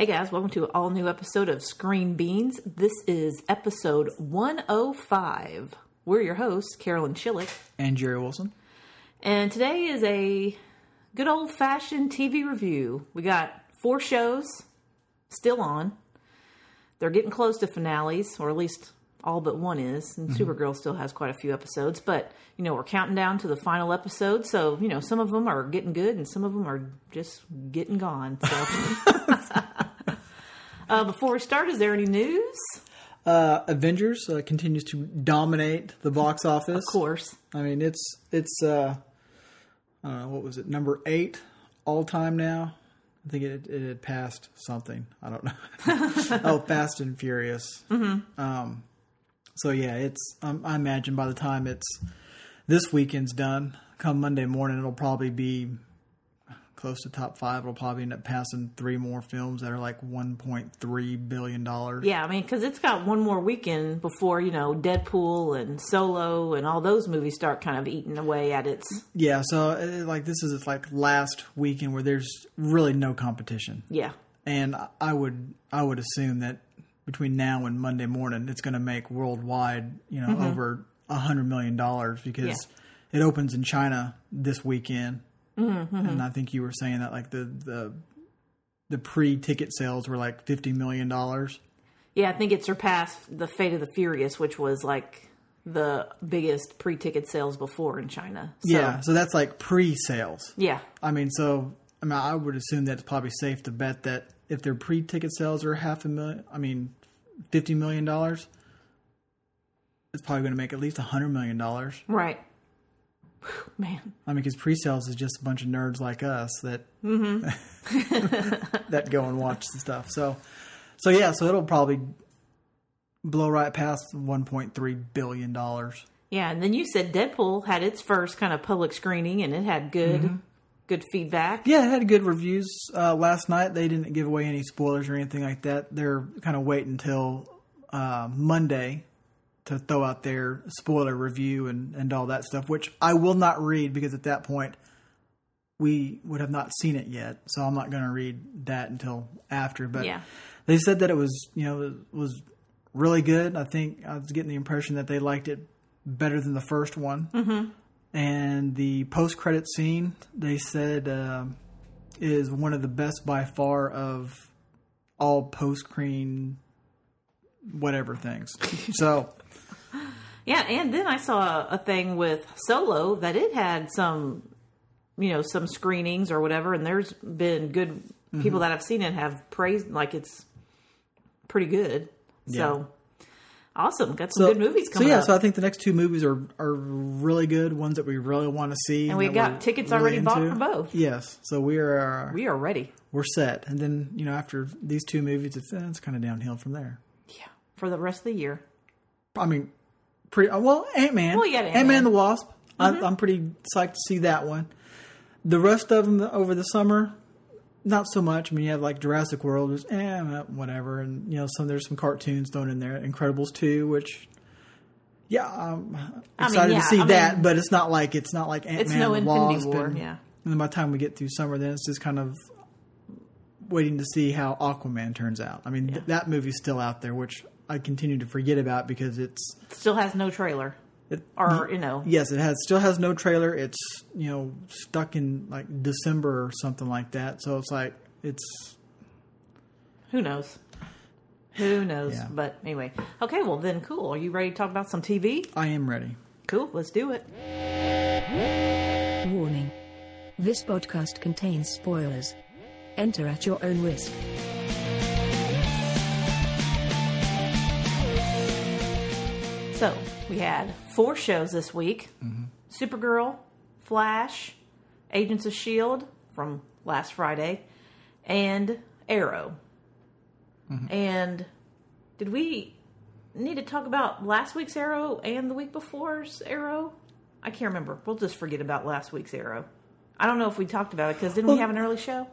Hey guys, welcome to an all new episode of Screen Beans. This is episode 105. We're your hosts, Carolyn Schillick, and Jerry Wilson. and today is a good old fashioned TV review. We got four shows still on. They're getting close to finales, or at least all but one is. And mm-hmm. Supergirl still has quite a few episodes, but you know, we're counting down to the final episode. So, you know, some of them are getting good and some of them are just getting gone. So. uh, before we start, is there any news? Uh, Avengers uh, continues to dominate the box office. Of course. I mean, it's it's uh, I don't know what was it number eight all time now. I think it it had passed something. I don't know. oh, Fast and Furious. Mm-hmm. Um, so yeah, it's um, I imagine by the time it's this weekend's done, come Monday morning, it'll probably be close to top five. It'll probably end up passing three more films that are like one point three billion dollars. Yeah, I mean, because it's got one more weekend before, you know, Deadpool and Solo and all those movies start kind of eating away at its. Yeah, so uh, like this is it's like last weekend where there's really no competition, Yeah. and I would I would assume that between now and Monday morning, it's going to make worldwide, you know, over a hundred million dollars because Yeah. it opens in China this weekend, Mm-hmm. and I think you were saying that like the the the pre ticket sales were like fifty million dollars. Yeah, I think it surpassed the Fate of the Furious, which was like the biggest pre ticket sales before in China. So, Yeah, so that's like pre sales. Yeah. I mean, so I mean, I would assume that it's probably safe to bet that if their pre-ticket sales are half a million, I mean, fifty million dollars, it's probably going to make at least a hundred million dollars. Right. Man. I mean, because pre-sales is just a bunch of nerds like us that that go and watch the stuff. So, so yeah, so it'll probably blow right past one point three billion dollars. Yeah, and then you said Deadpool had its first kind of public screening and it had good good feedback. Yeah, it had good reviews uh, last night. They didn't give away any spoilers or anything like that. They're kind of waiting until uh, Monday to throw out their spoiler review and, and all that stuff, which I will not read because at that point we would have not seen it yet. So I'm not going to read that until after. But Yeah. they said that it was, you know, was really good. I think I was getting the impression that they liked it better than the first one. Mm-hmm. And the post credit scene, they said, uh, is one of the best by far of all post screen whatever things. so Yeah, and then I saw a thing with Solo that it had some, you know, some screenings or whatever, and there's been good Mm-hmm. people that I've seen it have praised like it's pretty good. So awesome, got some so, good movies coming. so yeah, up. so I think the next two movies are are really good, ones that we really want to see, And we've got tickets really already bought for both. Yes, so we are we are ready. we're set, and then you know after these two movies, it's eh, it's kind of downhill from there. Yeah, for the rest of the year. I mean, pretty uh, well. Ant Man, Well, got Ant Man the Wasp. I, I'm pretty psyched to see that one. The rest of them over the summer, not so much. I mean, you have like Jurassic World, was eh, whatever, and you know, some there's some cartoons thrown in there. Incredibles two, which. Yeah, I'm I mean, excited yeah, to see I that, mean, but it's not like it's not like Ant Man no and the Wasp. War, and, yeah. and then by the time we get through summer, then it's just kind of waiting to see how Aquaman turns out. I mean, th- that movie's still out there, which I continue to forget about because it's Still has no trailer. it, Or, you know, yes, it has still has no trailer. It's you know stuck in like December or something like that. So it's like it's who knows? Who knows? Yeah. But anyway. Okay, well then cool. Are you ready to talk about some TV? I am ready. Cool, let's do it. Warning. This podcast contains spoilers. Enter at your own risk. We had four shows this week: mm-hmm. Supergirl, Flash, Agents of Shield from last Friday, and Arrow. Mm-hmm. And did we need to talk about last week's Arrow and the week before's Arrow? I can't remember. We'll just forget about last week's Arrow. I don't know if we talked about it because didn't we have an early show?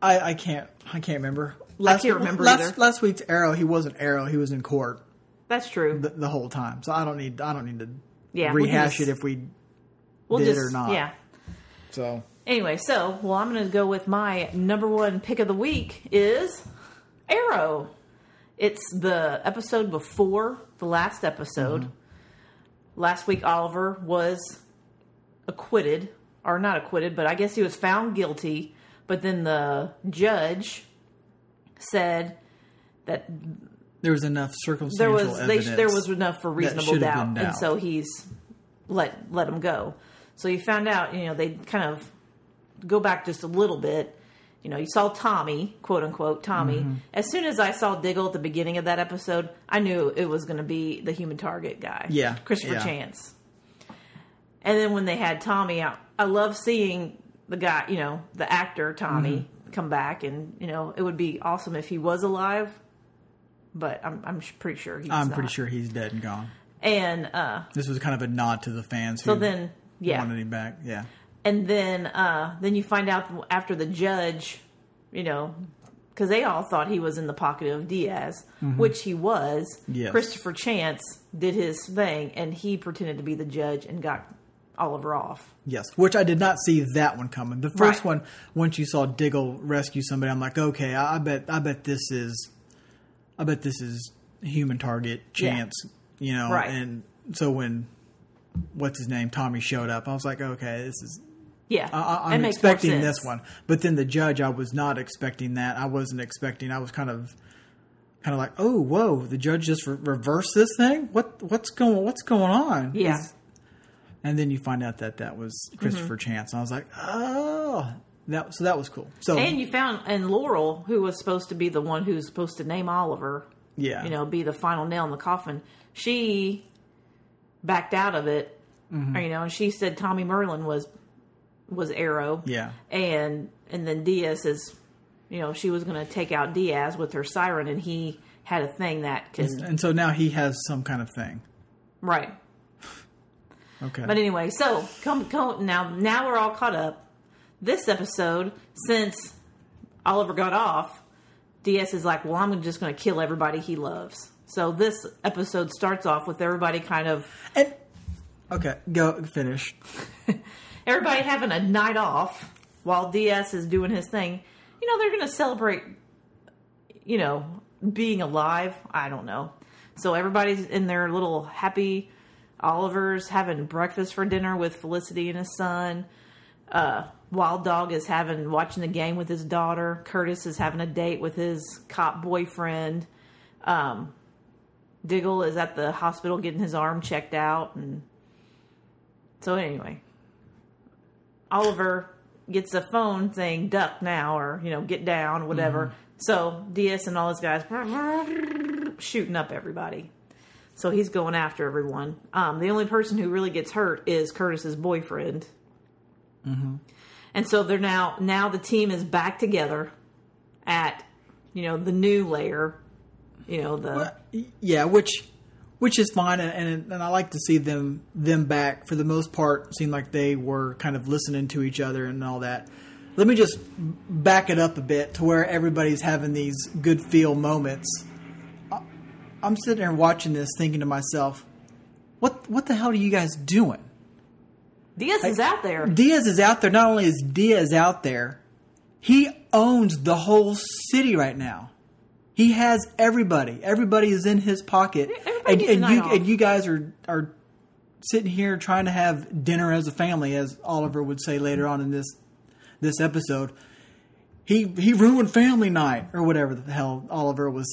I, I can't I can't remember. Last, can't remember last, either. Last week's Arrow, he wasn't Arrow. He was in court That's true. the, the whole time. So I don't need I don't need to Yeah, rehash just- it if we We'll did just or not. yeah. so. Anyway, so well, I'm going to go with my number one pick of the week is Arrow. It's the episode before the last episode. Mm-hmm. Last week, Oliver was acquitted, or not acquitted, but I guess he was found guilty. But then the judge said that There was enough there circumstantial was they, evidence. there was enough for reasonable have doubt, and so he's let let him go. So you found out, you know, they kind of go back just a little bit. You know, you saw Tommy, quote unquote Tommy. Mm-hmm. As soon as I saw Diggle at the beginning of that episode, I knew it was going to be the human target guy. Yeah, Christopher yeah. Chance. And then when they had Tommy out, I love seeing the guy, you know, the actor Tommy Mm-hmm. come back, and you know, it would be awesome if he was alive. But I'm I'm pretty sure he's. I'm pretty sure he's dead and gone. And uh, This was kind of a nod to the fans who so then, yeah, wanted him back. Yeah. and then uh, then you find out after the judge, you know, because they all thought he was in the pocket of Diaz, which he was. Yes. Christopher Chance did his thing, and he pretended to be the judge and got Oliver off. Yes, which I did not see that one coming. The first Right. one, once you saw Diggle rescue somebody, I'm like, okay, I bet, I bet this is, I bet this is human target Yeah. chance, you know. Right. And so when what's his name, Tommy showed up, I was like, okay, this is. Yeah, I, I'm expecting this one, but then the judge, I was not expecting that. I wasn't expecting. I was kind of, kind of like, oh, whoa, the judge just re- reversed this thing. What, what's going, what's going on? Yeah. Is- and then you find out that that was Christopher Mm-hmm. Chance. And I was like, oh, that so that was cool. So And you found and Laurel, who was supposed to be the one who's supposed to name Oliver, yeah, you know, be the final nail in the coffin. She backed out of it, Mm-hmm. you know, and she said Tommy Merlyn was was Arrow, yeah, and and then Diaz is, you know, she was going to take out Diaz with her siren, and he had a thing that can and so now he has some kind of thing. right. Okay, But anyway, so come, come now. Now we're all caught up. This episode, since Oliver got off, Diaz is like, "Well, I'm just going to kill everybody he loves." So this episode starts off with everybody kind of and okay, go finish. everybody having a night off while Diaz is doing his thing. You know, they're going to celebrate. You know, being alive. I don't know. So everybody's in their little happy. Oliver's having breakfast for dinner with Felicity and his son. Uh, Wild Dog is having watching the game with his daughter. Curtis is having a date with his cop boyfriend. Um, Diggle is at the hospital getting his arm checked out, and so anyway, Oliver gets a phone saying "duck now" or you know "get down" whatever. So Diaz and all his guys shooting up everybody. So he's going after everyone. Um, the only person who really gets hurt is Curtis's boyfriend. And so they're now now the team is back together at you know the new layer. You know the Yeah, which which is fine, and, and I like to see them them back for the most part. Seemed like they were kind of listening to each other and all that. Let me just back it up a bit to where everybody's having these good feel moments. I'm sitting there watching this, thinking to myself, "What what the hell are you guys doing?" DS is out there. Diaz is out there. Not only is Diaz out there, he owns the whole city right now. He has everybody. Everybody is in his pocket, and, and you off. and you guys are are sitting here trying to have dinner as a family, as Oliver would say later on in this this episode. He he ruined family night or whatever the hell Oliver was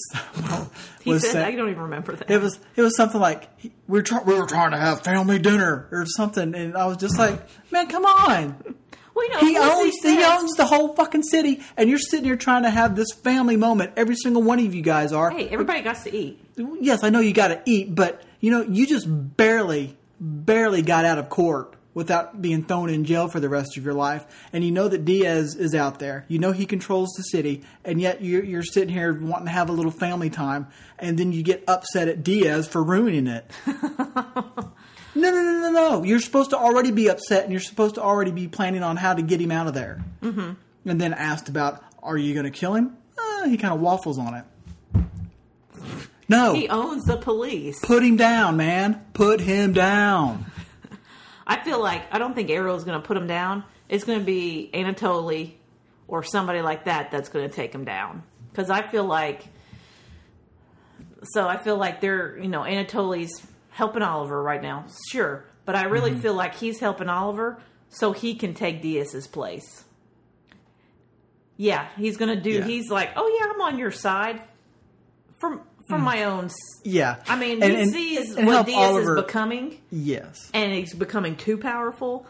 He was said saying. I don't even remember that. It was it was something like we were try- we were trying to have family dinner or something, and I was just like, man, come on. well, you know, He owns he says- owns the whole fucking city, and you're sitting here trying to have this family moment. Every single one of you guys are. Hey, everybody got to eat. Yes, I know you got to eat, but you know you just barely barely got out of court without being thrown in jail for the rest of your life. And you know that Diaz is out there. You know he controls the city, and yet you're, you're sitting here wanting to have a little family time, and then you get upset at Diaz for ruining it. no, no, no, no, no. You're supposed to already be upset, and you're supposed to already be planning on how to get him out of there. Mm-hmm. And then asked about, are you going to kill him? Uh, he kind of waffles on it. No He owns the police. put him down, man. Put him down. I feel like I don't think Arrow's going to put him down. It's going to be Anatoly or somebody like that that's going to take him down. because I feel like so I feel like they're you know Anatoly's helping Oliver right now, sure, but I really Mm-hmm. feel like he's helping Oliver so he can take Diaz's place. Yeah, he's gonna do. Yeah. He's like, oh yeah, I'm on your side from from my own. Yeah. I mean, Mm. And- he and- sees and what Diaz Oliver- is becoming, Yes. and he's becoming too powerful,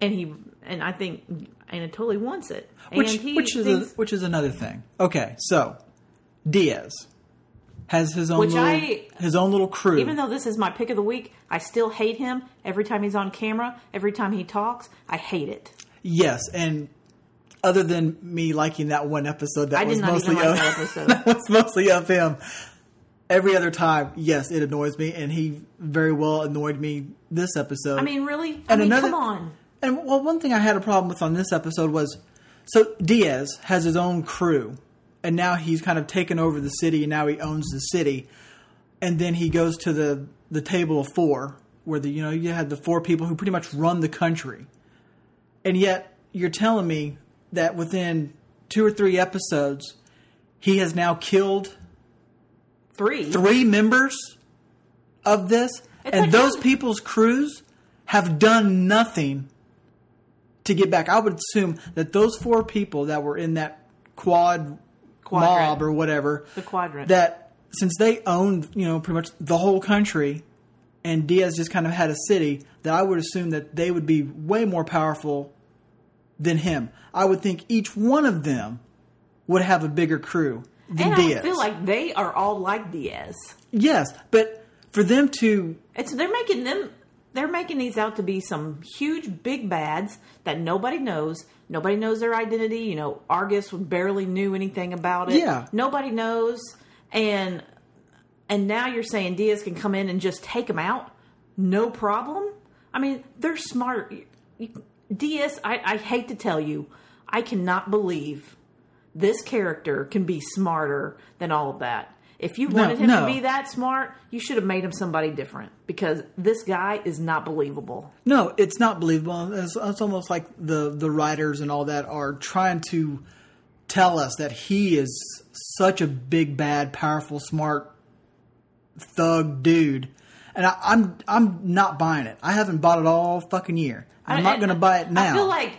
and he and I think Anatoly wants it, Which and he which is thinks, a, which is another thing. Okay, so Diaz has his own Which little, I- his own little crew. even though this is my pick of the week, I still hate him every time he's on camera, every time he talks. I hate it. yes, and other than me liking that one episode that I was mostly like of, that episode. that was mostly of him. Every other time, yes, it annoys me, and he very well annoyed me this episode. I mean, really? I And mean, another- come on. And well, one thing I had a problem with on this episode was so Diaz has his own crew, and now he's kind of taken over the city, and now he owns the city. And then he goes to the the table of four, where the you know you had the four people who pretty much run the country, and yet you're telling me that within two or three episodes, he has now killed Three. three members of this, It's and like those how- people's crews have done nothing to get back. I would assume that those four people that were in that quad Quadrant. mob or whatever, The quadrant. that since they owned, you know, pretty much the whole country, and Diaz just kind of had a city, that I would assume that they would be way more powerful than him. I would think each one of them would have a bigger crew and Diaz. I feel like they are all like Diaz. yes, but for them to It's they're making them they're making these out to be some huge big bads that nobody knows. Nobody knows their identity. You know, Argus barely knew anything about it. Yeah. Nobody knows. And and now you're saying Diaz can come in and just take them out? No problem? I mean, they're smart. Diaz, I, I hate to tell you, I cannot believe this character can be smarter than all of that. If you No, wanted him no. to be that smart, you should have made him somebody different because this guy is not believable. No, it's not believable. It's, it's almost like the the writers and all that are trying to tell us that he is such a big, bad, powerful, smart thug dude, and I, I'm I'm not buying it. I haven't bought it all fucking year. I'm not going to buy it now. I feel like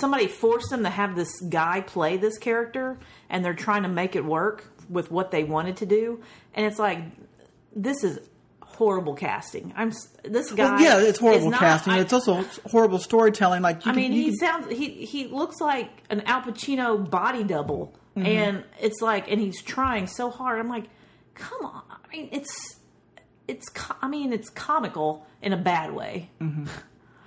somebody forced them to have this guy play this character, and they're trying to make it work with what they wanted to do. And it's like, this is horrible casting. I'm this guy. Well, yeah, it's horrible not- casting. I- it's also horrible storytelling. Like you I can- mean, he can- sounds he he looks like an Al Pacino body double, Mm-hmm. and it's like, and he's trying so hard. I'm like, come on. I mean, it's it's. I mean, it's comical in a bad way.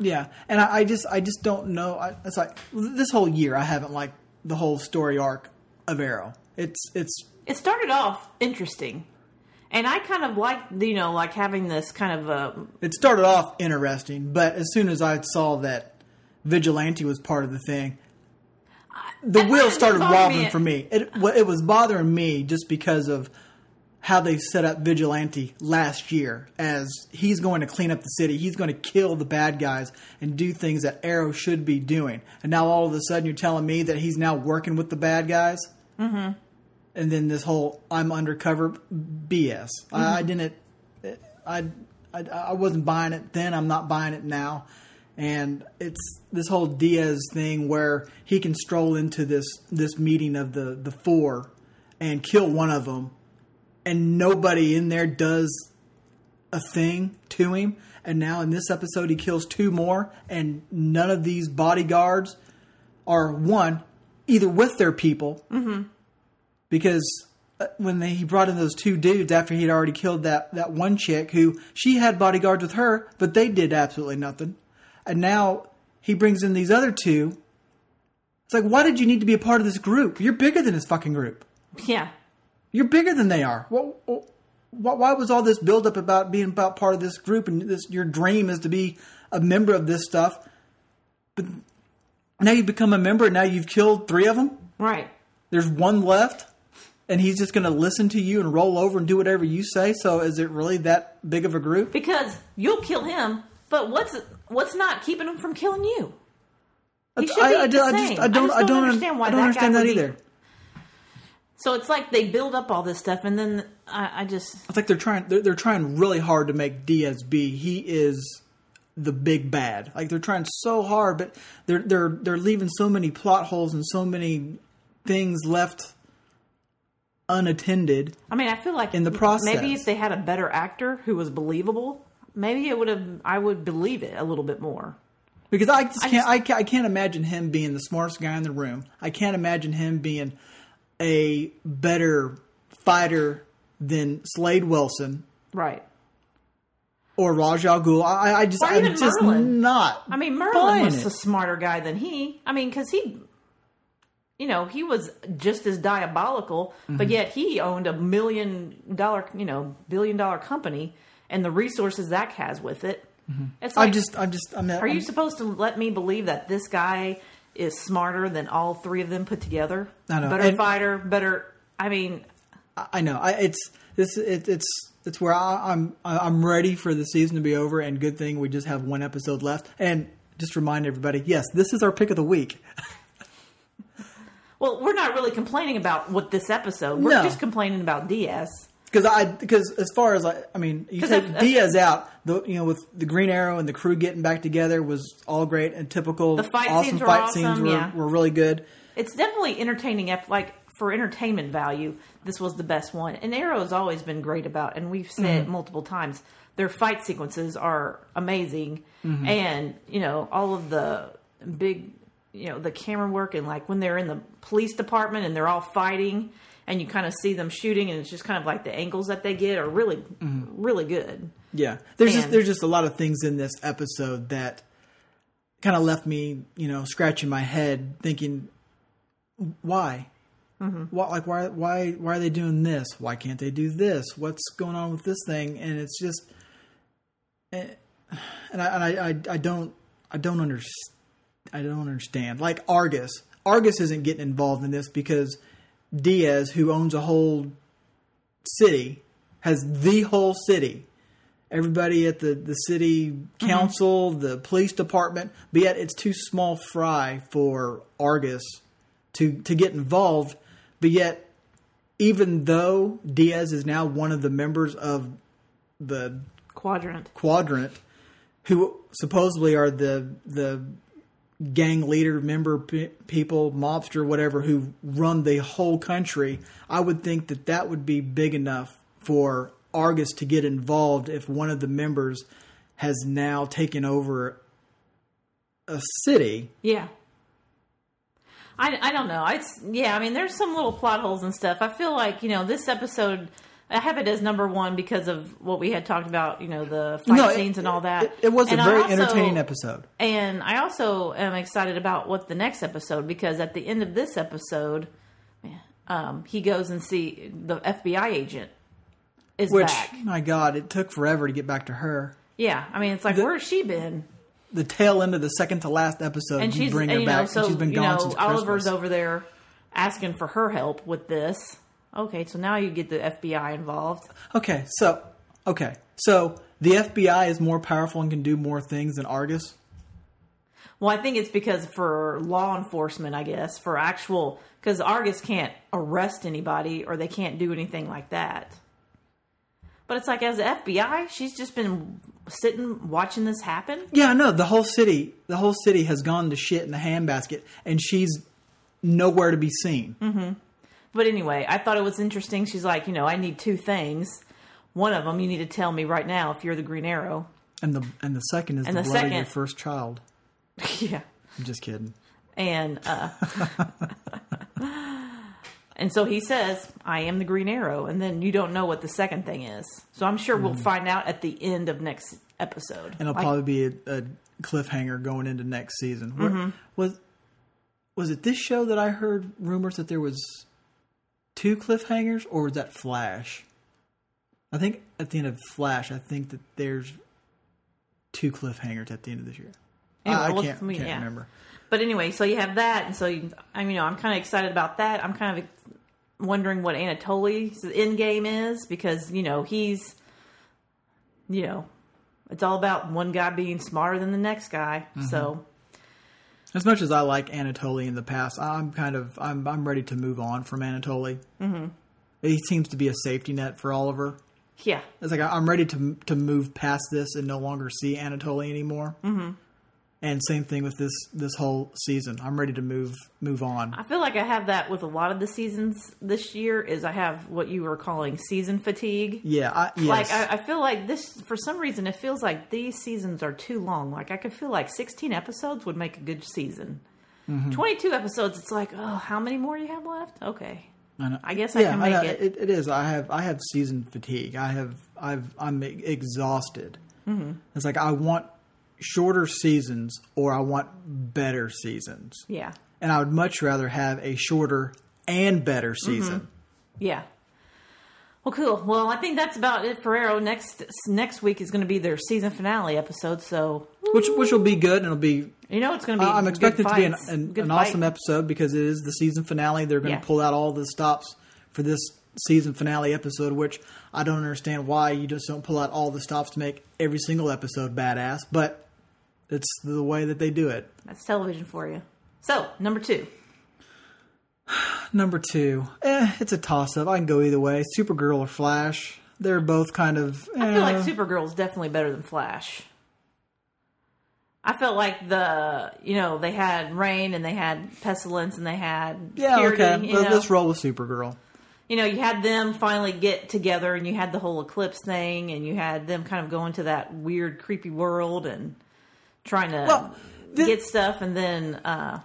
Yeah, and I, I just I just don't know. I, it's like this whole year I haven't liked the whole story arc of Arrow. It's it's it started off interesting and i kind of like you know like having this kind of uh it started off interesting, but as soon as I saw that Vigilante was part of the thing, the it wheels started me. wobbling for me. It it was bothering me just because of how they set up Vigilante last year as he's going to clean up the city. He's going to kill the bad guys and do things that Arrow should be doing. And now all of a sudden you're telling me that he's now working with the bad guys? Mm-hmm. And then this whole I'm undercover BS. I, I didn't. I, I I wasn't buying it then. I'm not buying it now. And it's this whole Diaz thing where he can stroll into this this meeting of the the four and kill one of them, and nobody in there does a thing to him. And now in this episode, he kills two more, and none of these bodyguards are one either with their people because uh, when they, he brought in those two dudes after he'd already killed that, that one chick who she had bodyguards with her, but they did absolutely nothing. And now he brings in these other two. It's like, why did you need to be a part of this group? You're bigger than this fucking group. yeah You're bigger than they are. What, what, why was all this buildup about being about part of this group and this your dream is to be a member of this stuff? But now you've become a member. and Now you've killed three of them. right There's one left, and he's just going to listen to you and roll over and do whatever you say. So is it really that big of a group? because you'll kill him but what's what's not keeping him from killing you he should I, be I, the I same. just I don't I don't understand why I don't that understand guy that would be- either. So it's like they build up all this stuff, and then I, I just It's like they're trying they're, they're trying really hard to make Diaz be he is the big bad. Like they're trying so hard, but they're they're they're leaving so many plot holes and so many things left unattended. I mean, I feel like In the process. maybe if they had a better actor who was believable, maybe it would have. I would believe it a little bit more. Because I just I can't just- I, can't I can't imagine him being the smartest guy in the room. I can't imagine him being a better fighter than Slade Wilson Right. or Ra's Al Ghul. I, I just Or I'm just Merlyn. not. I mean, Merlyn was it. a smarter guy than he. I mean, because he, you know, he was just as diabolical, but Mm-hmm. yet he owned a million dollar, you know, billion dollar company, and the resources that has with it. It's like, I'm just I'm just I'm. are you supposed to let me believe that this guy is smarter than all three of them put together? I know. Better And- fighter, better. I mean, I know. I, it's this. It, it's it's where I, I'm I'm ready for the season to be over, and good thing we just have one episode left. And just remind everybody, yes, this is our pick of the week. well, we're not really complaining about what this episode. We're No. just complaining about Diaz. Because I because as far as I, I mean, you take Diaz out, the you know with the Green Arrow and the crew getting back together was all great and typical. The fight awesome scenes were fight awesome, scenes were, yeah. were really good. it's definitely entertaining. Like for entertainment value, this was the best one. And Arrow has always been great about, and we've said Mm-hmm. it multiple times. Their fight sequences are amazing, Mm-hmm. and you know all of the big, you know, the camera work and like when they're in the police department and they're all fighting, and you kind of see them shooting, and it's just kind of like the angles that they get are really, Mm-hmm. really good. Yeah, there's just there's just a lot of things in this episode that kind of left me, you know, scratching my head, thinking, why? Mm-hmm. What like why why why are they doing this? Why can't they do this? What's going on with this thing? And it's just, eh, and I and I I, I don't I don't understand. I don't understand. Like Argus, Argus isn't getting involved in this because Diaz, who owns a whole city, has the whole city everybody at the, the city mm-hmm. council, the police department, but yet it's too small fry for Argus to to get involved. But yet, even though Diaz is now one of the members of the Quadrant. quadrant, who supposedly are the the gang leader, member pe- people, mobster, whatever, who run the whole country, I would think that that would be big enough for Argus to get involved if one of the members has now taken over a city. Yeah. I, I don't know. It's yeah. I mean, there's some little plot holes and stuff. I feel like you know this episode. I have it as number one because of what we had talked about. You know the fight No, it- scenes and all that. It, it was And a very also- entertaining episode. And I also am excited about what the next episode because at the end of this episode, um, he goes and see the FBI agent is Which, back. my God, it took forever to get back to her. Yeah, I mean, it's like where's she been? The tail end of the second to last episode, and you she's bring her and, you back, know, so and she's been you gone know, since Oliver's Christmas. over there asking for her help with this. Okay, so now you get the FBI involved. Okay, so okay, so the FBI is more powerful and can do more things than Argus. Well, I think it's because for law enforcement, I guess, for actual because Argus can't arrest anybody or they can't do anything like that. But it's like as the FBI, she's just been sitting watching this happen. Yeah, no, the whole city, the whole city has gone to shit in the handbasket, and she's nowhere to be seen. Mm-hmm. But anyway, I thought it was interesting. She's like, you know, I need two things. One of them, you need to tell me right now if you're the Green Arrow. And the and the second is And the, the blood of your first child. yeah. I'm just kidding. And uh And so he says, I am the Green Arrow, and then you don't know what the second thing is. So I'm sure we'll find out at the end of next episode. And it'll Like, probably be a, a cliffhanger going into next season. Mm-hmm. Was was it this show that I heard rumors that there was two cliffhangers, or was that Flash? I think at the end of Flash, I think that there's two cliffhangers at the end of this year. Anyway, I, I well, can't, can't yeah. remember. But anyway, so you have that, and so you, I mean, you know, I'm kind of excited about that. I'm kind of wondering what Anatoly's end game is because you know he's, you know, it's all about one guy being smarter than the next guy. Mm-hmm. So As much as I like Anatoly in the past, I'm kind of I'm I'm ready to move on from Anatoly. Mm-hmm. He seems to be a safety net for Oliver. Yeah. It's like I'm ready to to move past this and no longer see Anatoly anymore. Mm-hmm. And same thing with this this whole season. I'm ready to move move on. I feel like I have that with a lot of the seasons this year. Is I have what you were calling season fatigue. Yeah, I, yes. Like I, I feel like this for some reason it feels like these seasons are too long. Like I could feel like 16 episodes would make a good season. Mm-hmm. 22 episodes, it's like oh, how many more you have left? Okay, I, know. I guess I can make know. it. it. It is. I have I have season fatigue. I have I've I'm exhausted. Mm-hmm. It's like I want shorter seasons or I want better seasons. Yeah, And I would much rather have a shorter and better mm-hmm. season. yeah. Well, cool. Well, I think that's about it for Arrow. Next next week is going to be their season finale episode. So Which which will be good and it'll be you know it's going to be. I'm good expecting it to be an, an, an awesome episode because it is the season finale. They're going to Yeah. pull out all the stops for this season finale episode, which I don't understand why you just don't pull out all the stops to make every single episode badass, but it's the way that they do it. That's television for you. So number two. Number two, eh, it's a toss up. I can go either way. Supergirl or Flash. They're both kind of. I feel like eh. Supergirl is definitely better than Flash. I felt like the you know they had rain and they had pestilence and they had Yeah, purity, okay. You know? Let's roll with Supergirl. you know, you had them finally get together and you had the whole eclipse thing and you had them kind of go into that weird, creepy world and trying to Well, the- get stuff and then uh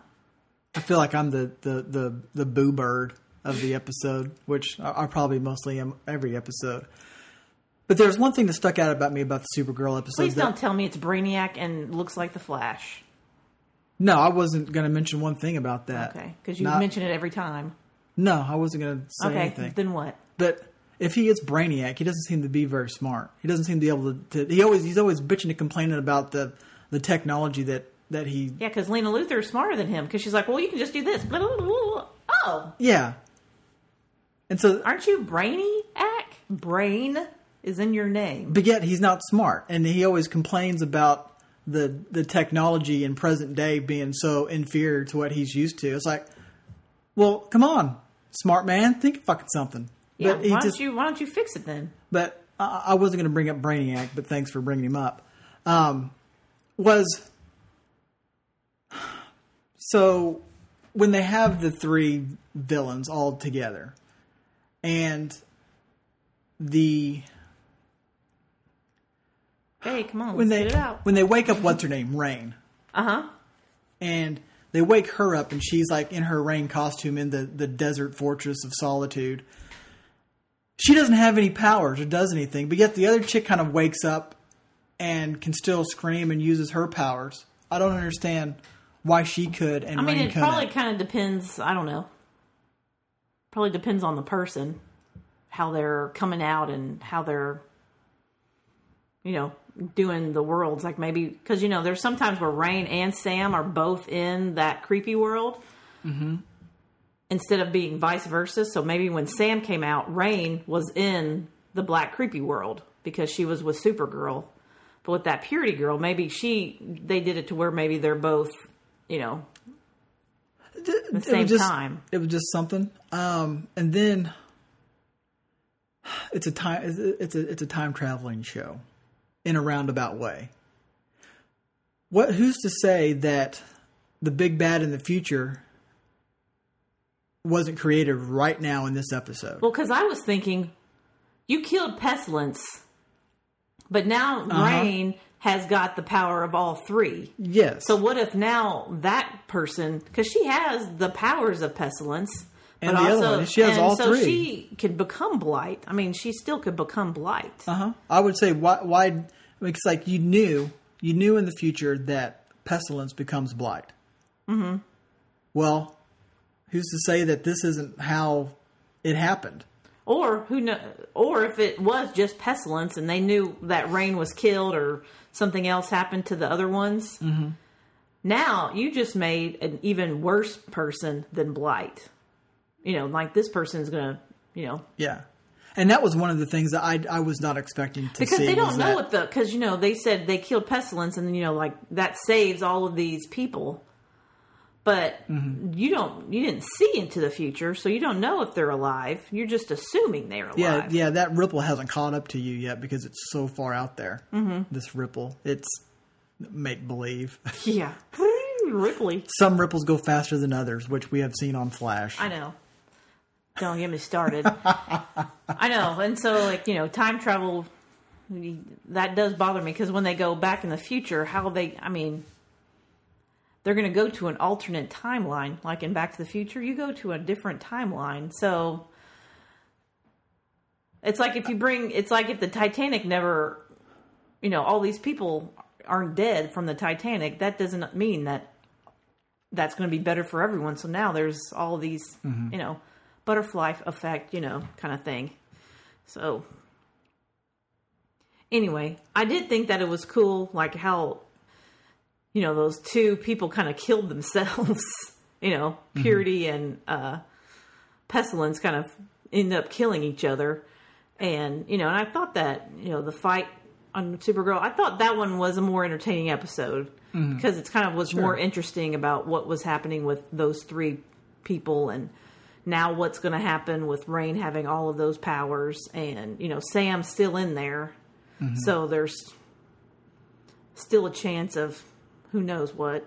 I feel like I'm the the the, the boo bird of the episode, which I, I probably mostly am every episode. But there's one thing that stuck out about me about the Supergirl episode. please that, don't tell me it's Brainiac and looks like the Flash. No, I wasn't going to mention one thing about that. Okay, because you Not- mention it every time. No, I wasn't going to say Okay, anything. then what? But if he is Brainiac, he doesn't seem to be very smart. He doesn't seem to be able to. to he always he's always bitching and complaining about the the technology that that he. Yeah, because Lena Luthor is smarter than him because she's like, well, you can just do this. Blah, blah, blah, blah. Oh, Yeah. And so, aren't you Brainiac? Brain is in your name. but yet he's not smart, and he always complains about the the technology in present day being so inferior to what he's used to. It's like, well, come on, smart man, think of fucking something. Yeah, but why just, don't you why don't you fix it then? but I, I wasn't going to bring up Brainiac, but thanks for bringing him up. Um, was so when they have the three villains all together, and the Hey, come on, when let's they get it out. when they wake up, what's her name, Rain, Uh huh. and they wake her up, and she's like in her rain costume in the the desert fortress of solitude. She doesn't have any powers or does anything, but yet the other chick kind of wakes up and can still scream and uses her powers. I don't understand why she could and I mean, Rain it couldn't. probably kind of depends. I don't know. Probably depends on the person, how they're coming out and how they're, you know, doing the worlds. Like maybe because you know, there's sometimes where Rain and Sam are both in that creepy world. Mm-hmm. Instead of being vice versa, so maybe when Sam came out, Rain was in the black creepy world because she was with Supergirl. But with that purity girl, maybe she they did it to where maybe they're both, you know, the it same was just, time. It was just something. Um, and then it's a time it's a, it's a time traveling show in a roundabout way. What? Who's to say that the big bad in the future wasn't created right now in this episode? Well, because I was thinking, you killed Pestilence, but now Uh-huh. Rain has got the power of all three. yes. So what if now that person, because she has the powers of Pestilence, And but the other also one, she has and all so three. she could become Blight. I mean, she still could become Blight. Uh huh. I would say why? Why? It's like you knew you knew in the future that pestilence becomes blight. Mm-hmm. Well, who's to say that this isn't how it happened? Or who know? Or if it was just pestilence and they knew that Rain was killed or something else happened to the other ones. Mm-hmm. Now you just made an even worse person than Blight. You know, like this person's gonna, you know, Yeah. And that was one of the things that I, I was not expecting to because see. Because they don't know that, what the because you know they said they killed pestilence and you know like that saves all of these people. But Mm-hmm. you don't you didn't see into the future, so you don't know if they're alive. You're just assuming they're alive. Yeah, yeah, that ripple hasn't caught up to you yet because it's so far out there. Mm-hmm. This ripple, it's make believe. yeah. Ripley. Some ripples go faster than others, which we have seen on Flash. I know. Don't get me started. I know, and so like you know, time travel that does bother me because when they go back in the future, how they, I mean, they're going to go to an alternate timeline, like in Back to the Future. You go to a different timeline, so it's like if you bring, it's like if the Titanic never, you know, all these people aren't dead from the Titanic. That doesn't mean that that's going to be better for everyone. So now there's all these, mm-hmm. you know, butterfly effect, you know, kind of thing. So anyway, I did think that it was cool, like how, you know, those two people kind of killed themselves. you know, mm-hmm. Purity and uh, Pestilence kind of end up killing each other. And, you know, and I thought that, you know, the fight on Supergirl, I thought that one was a more entertaining episode mm-hmm. because it's kind of was more interesting about what was happening with those three people and now what's going to happen with Rain having all of those powers and, you know, Sam's still in there. Mm-hmm. So there's still a chance of who knows what.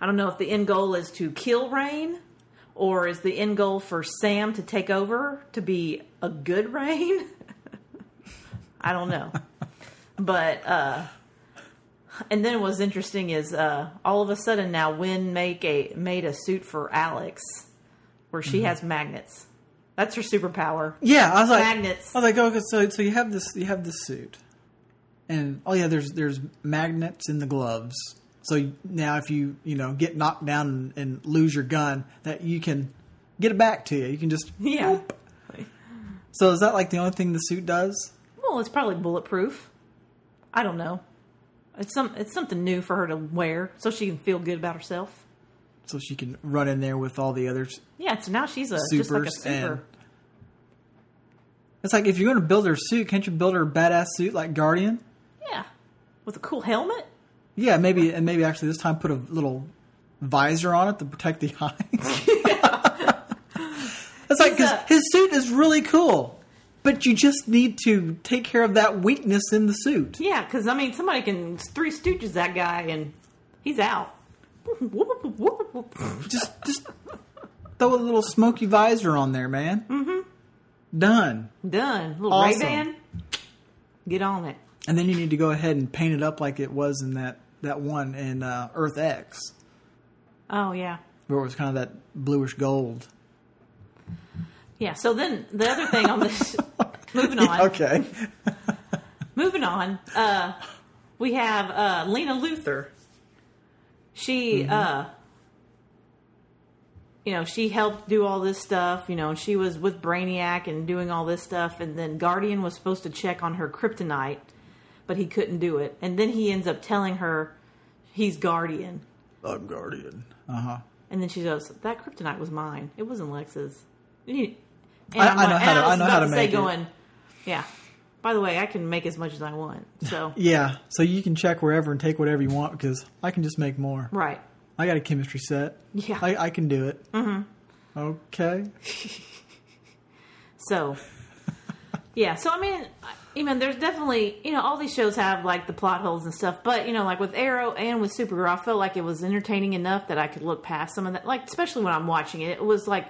I don't know if the end goal is to kill Rain or is the end goal for Sam to take over to be a good Rain? I don't know. but uh and then what's interesting is uh all of a sudden now Winn make a made a suit for Alex where she has magnets. That's her superpower. Yeah, I was like, Magnets. I was like, oh, okay, so so you have this, you have this suit, and oh yeah, there's there's magnets in the gloves. So now, if you you know get knocked down and, and lose your gun, that you can get it back to you. You can just Yeah. So is that like the only thing the suit does? Well, it's probably bulletproof. I don't know. It's some it's something new for her to wear so she can feel good about herself. So she can run in there with all the others. Yeah, so now she's a just like a super. It's like if you're going to build her suit, can't you build her a badass suit like Guardian? Yeah. With a cool helmet? Yeah, maybe and maybe actually this time put a little visor on it to protect the eyes. That's like because his suit is really cool, but you just need to take care of that weakness in the suit. Yeah, because I mean, somebody can three stooges that guy and he's out. Just just throw a little smoky visor on there, man. Mm-hmm. Done. Done. Little Awesome. Ray Ban. Get on it. And then you need to go ahead and paint it up like it was in that that one in uh, Earth X, Oh yeah. where it was kind of that bluish gold. Yeah. So then the other thing on this, moving on. Okay. Moving on, uh, we have uh, Lena Luthor. She, uh, you know, she helped do all this stuff. You know, she was with Brainiac and doing all this stuff. And then Guardian was supposed to check on her kryptonite, but he couldn't do it. And then he ends up telling her he's Guardian. I'm Guardian. Uh huh. And then she goes, "That kryptonite was mine. It wasn't Lex's." And you- and I- I'm know how and to- was I know about how to say it. going, yeah. By the way, I can make as much as I want. So Yeah, so you can check wherever and take whatever you want because I can just make more. right. I got a chemistry set. Yeah. I, I can do it. Mm-hmm. Okay. So, yeah. So I mean, you know, there's definitely you know all these shows have like the plot holes and stuff, but you know, like with Arrow and with Supergirl, I felt like it was entertaining enough that I could look past some of that. Like especially when I'm watching it, it was like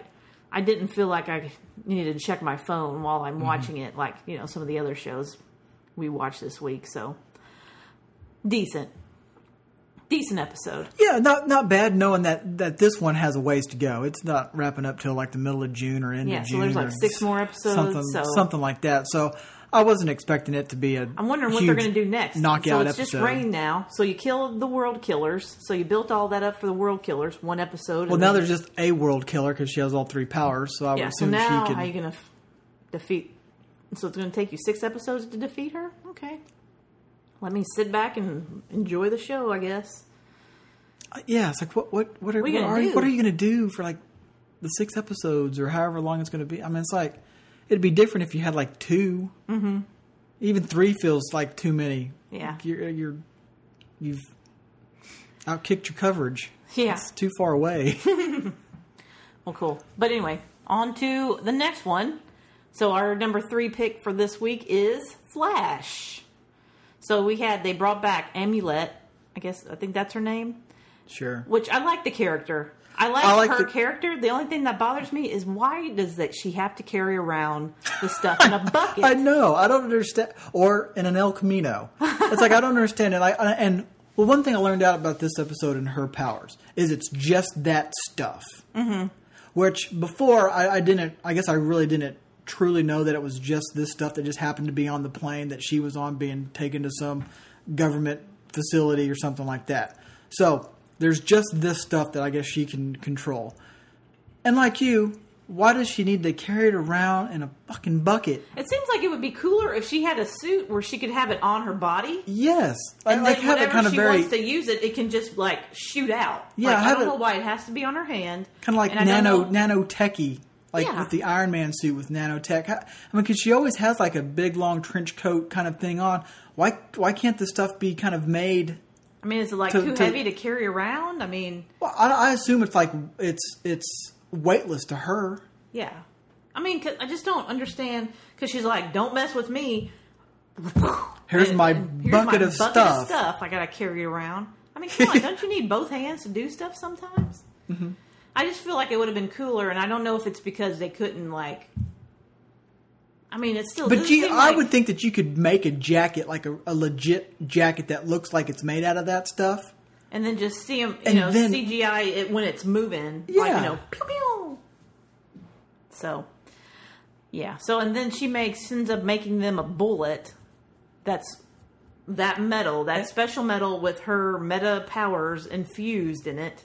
I didn't feel like I needed to check my phone while I'm mm-hmm. watching it, like you know some of the other shows we watched this week. So decent, decent episode. Yeah, not not bad knowing that, that this one has a ways to go. It's not wrapping up till like the middle of June or end Yeah, of June. Yeah, so there's like six more episodes, Something, so- something like that. So I wasn't expecting it to be a. I'm wondering what they're going to do next. Knockout so it's episode. just rain now. So you killed the world killers. So you built all that up for the world killers. One episode. Well, now there's just a world killer because she has all three powers. So I would yeah. So assume now she how are you going to f- defeat? So it's going to take you six episodes to defeat her. Okay. Let me sit back and enjoy the show. I guess. Uh, yeah, it's like what what what are, What are you gonna are, you, what are you going to do for like the six episodes or however long it's going to be? I mean, it's like it'd be different if you had like 2 Mm-hmm. Even three feels like too many. Yeah. Like, you're you're you've Outkicked your coverage. Yeah. It's too far away. Well, cool. But anyway, on to the next one. So our number three pick for this week is Flash. So we had they brought back Amunet. I guess I think that's her name. sure. Which I like the character. I like, I like her the- character. The only thing that bothers me is why does that she have to carry around the stuff in a bucket? I know. I don't understand. Or in an El Camino. It's like I don't understand it. I, I- and well, one thing I learned out about this episode and her powers is it's just that stuff. Mm-hmm. Which before I, I didn't. I guess I really didn't truly know that it was just this stuff that just happened to be on the plane that she was on, being taken to some government facility or something like that. So there's just this stuff that I guess she can control. And like you, why does she need to carry it around in a fucking bucket? It seems like it would be cooler if she had a suit where she could have it on her body. Yes, And I like then have it kind of she very wants to use it, it can just like shoot out. Yeah, like, I have don't it- know why it has to be on her hand. kind of like And nano nanotechy, like Yeah. with the Iron Man suit with nanotech. I mean, because she always has like a big long trench coat kind of thing on. Why why can't the stuff be kind of made? I mean, is it like To- too to- heavy to carry around? I mean, Well, I, I assume it's like it's it's weightless to her. yeah. I mean, 'cause I just don't understand because she's like, "Don't mess with me." Here's And- my and here's bucket my of bucket stuff. Of stuff I gotta carry around. I mean, come on, don't you need both hands to do stuff sometimes? Mm-hmm. I just feel like it would have been cooler, and I don't know if it's because they couldn't like. I mean, it's still. But gee, I like- would think that you could make a jacket like a, a legit jacket that looks like it's made out of that stuff. and then just see them, you And know, then- CGI it when it's moving, like Yeah. you know, pew pew. So, yeah. So and then she makes ends up making them a bullet. That's that metal, that eh. special metal with her meta powers infused in it,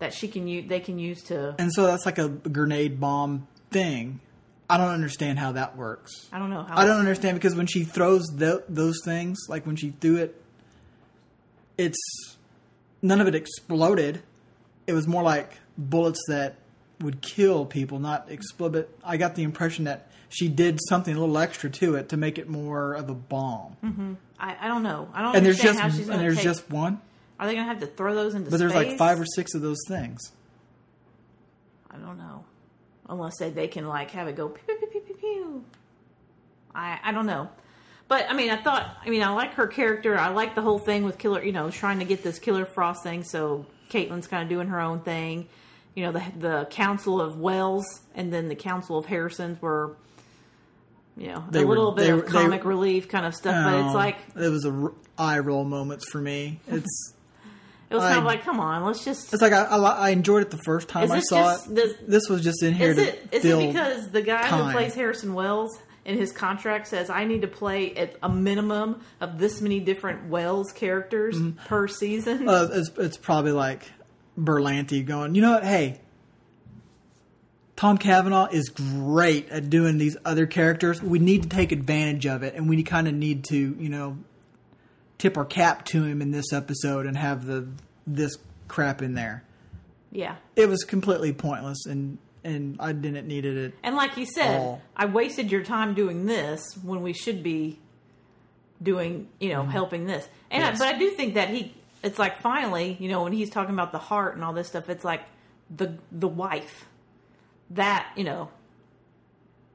that she can use. They can use to. And so that's like a grenade bomb thing. I don't understand how that works. I don't know how. I don't understand because when she throws tho- those things, like when she threw it, it's none of it exploded. It was more like bullets that would kill people, not explode. But I got the impression that she did something a little extra to it to make it more of a bomb. Mm-hmm. I, I don't know. I don't And there's understand just how she's and there's take. just one, are they going to have to throw those into but there's space? like five or six of those things. I don't know. Unless they, they can like have it go pew pew pew pew pew. I I don't know. But I mean, I thought. I mean, I like her character. I like the whole thing with Killer. You know, trying to get this Killer Frost thing. So Caitlin's kind of doing her own thing. You know, the the Council of Wells and then the Council of Harrisons were, you know, They a were- little bit they of were- comic relief kind of stuff. but it's like it was a r- eye roll moments for me. It's it was kind of like, come on, let's just. it's like I, I, I enjoyed it the first time I saw just- it. does- this was just in here Is it is fill it because the guy time. who plays Harrison Wells in his contract says I need to play at a minimum of this many different Wells characters per season? Mm-hmm. Uh, it's, it's probably like Berlanti going, you know what? Hey, Tom Cavanagh is great at doing these other characters. We need to take advantage of it, and we kind of need to, you know, tip our cap to him in this episode and have the this crap in there. yeah. It was completely pointless, and and I didn't need it. And like you said, Oh. I wasted your time doing this when we should be doing, you know, helping this. And I, Mm-hmm. But I do think that he it's like finally, you know, when he's talking about the heart and all this stuff, it's like the the wife. That, you know,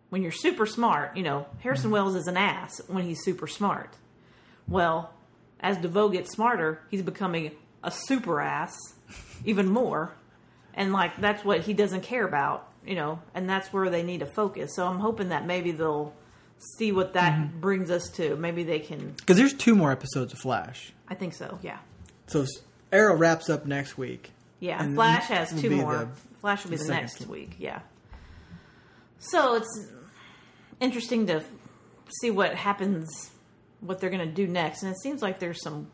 when you're super smart, you know, Harrison Mm-hmm. Wells is an ass when he's super smart. Well, as DeVoe gets smarter, he's becoming a super ass even more. And like that's what he doesn't care about, you know, and that's where they need to focus. So I'm hoping that maybe they'll see what that Mm-hmm. brings us to. Maybe they can Because there's two more episodes of Flash, I think so, yeah. so Arrow wraps up next week. Yeah, Flash has two more. the- Flash will be the the, next week. Yeah. So it's interesting to see what happens, what they're going to do next, and it seems like there's some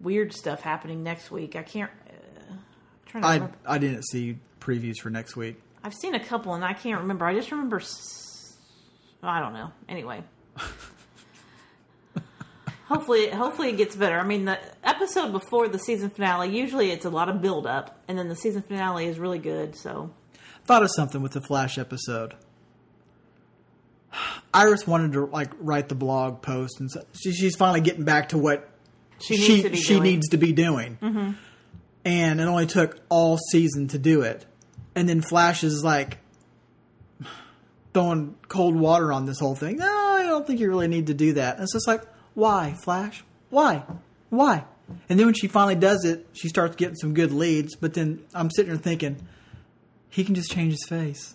weird stuff happening next week. I can't. Uh, trying to I remember. I didn't see previews for next week. I've seen a couple, and I can't remember. I just remember. I don't know. Anyway. hopefully, hopefully it gets better. I mean, the episode before the season finale, usually it's a lot of build up, and then the season finale is really good. So thought of something with the Flash episode. Iris wanted to like write the blog post, and so she, she's finally getting back to what She she needs to be she doing. needs to be doing. Mm-hmm. and it only took all season to do it. And then Flash is like throwing cold water on this whole thing. No, I don't think you really need to do that. And it's just like, why, Flash? Why? Why? And then when she finally does it, she starts getting some good leads. But then I'm sitting there thinking, he can just change his face.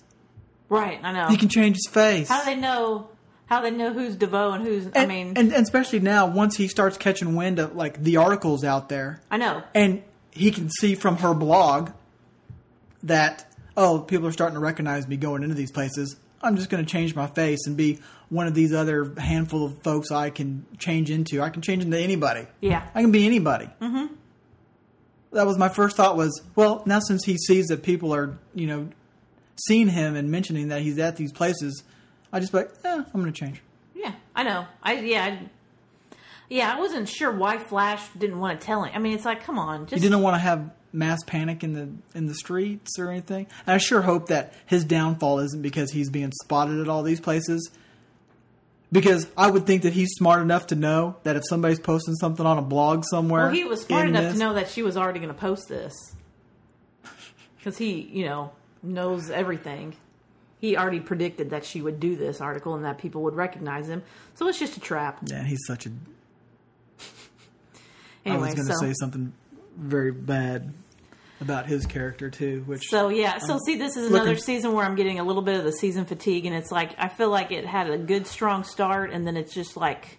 Right, I know. He can change his face. How do they know? How do they know who's DeVoe and who's? I mean, and, and especially now, once he starts catching wind of like the articles out there, I know. and he can see from her blog that oh, people are starting to recognize me going into these places. I'm just going to change my face and be one of these other handful of folks I can change into. I can change into anybody. Yeah. I can be anybody. Mm-hmm. That was my first thought. Was well, now since he sees that people are you know seeing him and mentioning that he's at these places, I just be like, eh, I'm going to change. Yeah, I know. I yeah, I, yeah. I wasn't sure why Flash didn't want to tell him. I mean, it's like, come on, He just didn't want to have mass panic in the in the streets or anything. And I sure hope that his downfall isn't because he's being spotted at all these places. Because I would think that he's smart enough to know that if somebody's posting something on a blog somewhere, Well, he was smart enough this- to know that she was already going to post this because he, you know, knows everything. He already predicted that she would do this article and that people would recognize him. So it's just a trap. Yeah, he's such a. I Anyway, was going to so say something very bad about his character too, which so yeah. So see, this is looking- another season where I'm getting a little bit of the season fatigue, and it's like I feel like it had a good strong start, and then it's just like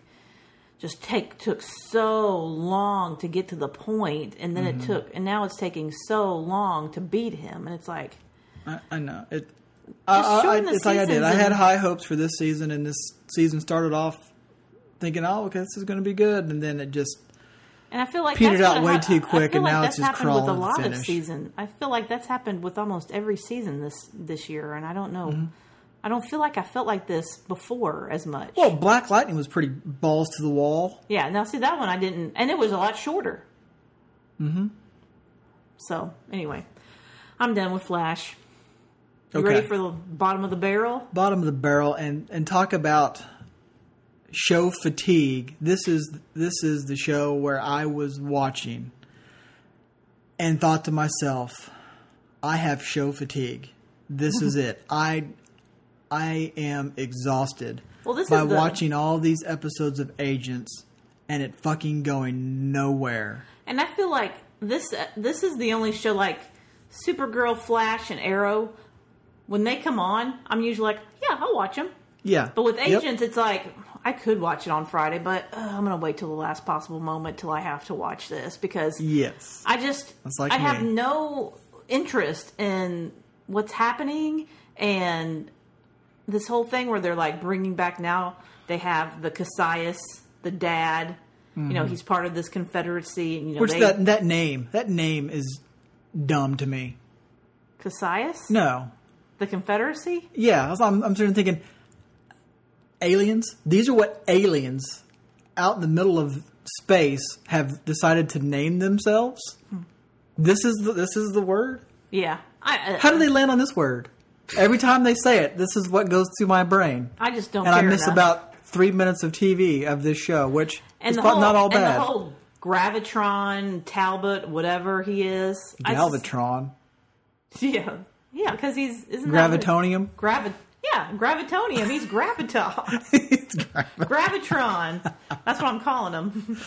just take took so long to get to the point, and then Mm-hmm. it took, and now it's taking so long to beat him, and it's like. I, I know it. I, I, it's like I did. I had high hopes for this season, and this season started off thinking, "Oh, okay, this is going to be good," and then it just And I feel like Petered out way hap- too quick, and like now it's just happened with a crawling lot of season. I feel like that's happened with almost every season this this year, and I don't know. Mm-hmm. I don't feel like I felt like this before as much. Well, Black Lightning was pretty balls to the wall. yeah, now see that one I didn't, and it was a lot shorter. Mm-hmm. So anyway, I'm done with Flash. You Okay. ready for the bottom of the barrel? Bottom of the barrel, and and talk about show fatigue. This is this is the show where I was watching and thought to myself, I have show fatigue. This is it. I I am exhausted Well, this by is the, watching all these episodes of Agents and it fucking going nowhere. And I feel like this this is the only show like Supergirl, Flash, and Arrow. When they come on, I'm usually like, yeah, I'll watch them. Yeah, But with Yep. Agents, it's like I could watch it on Friday, but uh, I'm gonna wait till the last possible moment till I have to watch this because yes, I just like I have no interest in what's happening and this whole thing where they're like bringing back now they have the Kasius, the dad. You know, he's part of this Confederacy, and you know which they that that name that name is dumb to me. Cassius, No, the Confederacy. Yeah, I'm, I'm sort of thinking aliens. These are what aliens out in the middle of space have decided to name themselves. This is the, this is the word. Yeah, I, uh, How do they land on this word? Every time they say it, this is what goes through my brain, I just don't and I miss enough. about three minutes of TV of this show, which and is whole, not all And bad. the whole Gravitron, Talbot, whatever he is. I just- yeah, yeah, because he's isn't that gravitonium. Gravi- yeah, gravitonium. He's graviton. It's Gravitron. That's what I'm calling him.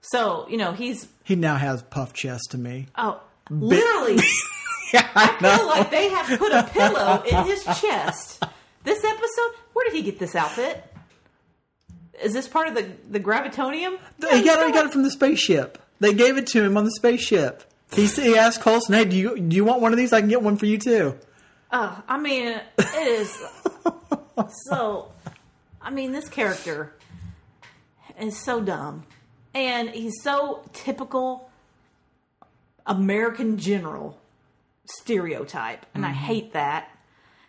so, you know, he's he now has puff chest to me. oh literally Yeah, I I feel like they have put a pillow in his chest. This episode, where did he get this outfit? Is this part of the the gravitonium? He got it. He got it from the spaceship. They gave it to him on the spaceship. He, he asked Coulson, "Hey, do you do you want one of these? I can get one for you too." Oh, I mean, it is so. I mean, this character is so dumb, and he's so typical American general stereotype, and I mm-hmm. hate that.